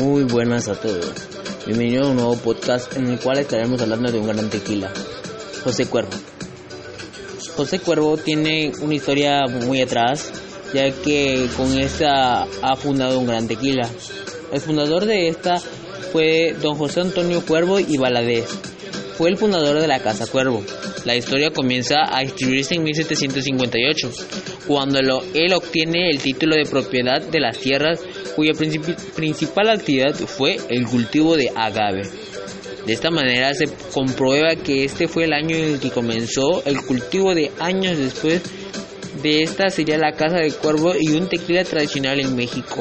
Muy buenas a todos. Bienvenido a un nuevo podcast en el cual estaremos hablando de un gran tequila, José Cuervo. José Cuervo tiene una historia muy atrás, ya que con esta ha fundado un gran tequila. El fundador de esta fue don José Antonio Cuervo y Valadez. Fue el fundador de la Casa Cuervo. La historia comienza a escribirse en 1758, cuando él obtiene el título de propiedad de las tierras cuya principal actividad fue el cultivo de agave. De esta manera se comprueba que este fue el año en el que comenzó el cultivo de años después de esta sería la Casa de Cuervo y un tequila tradicional en México.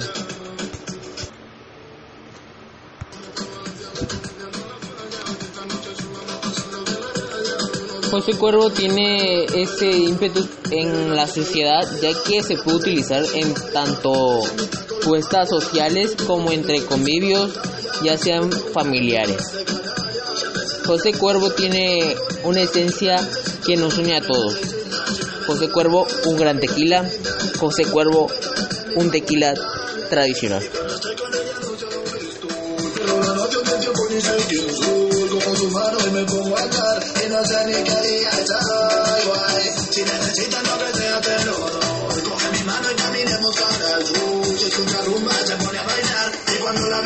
José Cuervo tiene ese ímpetu en la sociedad ya que se puede utilizar en tanto puestas sociales como entre convivios ya sean familiares. José Cuervo tiene una esencia que nos une a todos. José Cuervo, un gran tequila. José Cuervo, un tequila tradicional. Como su mano y me pongo a hablar y no sé ni qué día ay, guay. Si necesitas lo que sea, te lo doy. Coge mi mano y caminemos para el sur. Si escucha rumba, se pone a bailar y cuando la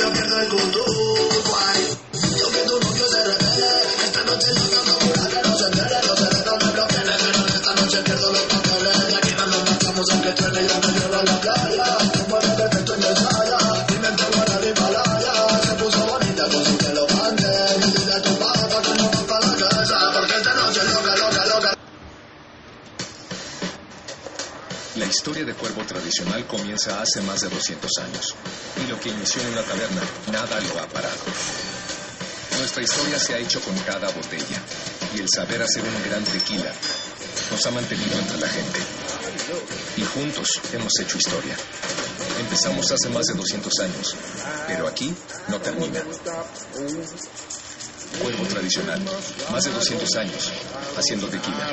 La historia de Cuervo tradicional comienza hace más de 200 años, y lo que inició en una taberna, nada lo ha parado. Nuestra historia se ha hecho con cada botella, y el saber hacer un gran tequila nos ha mantenido entre la gente. Y juntos hemos hecho historia. Empezamos hace más de 200 años, pero aquí no termina. Cuervo tradicional, más de 200 años haciendo tequila.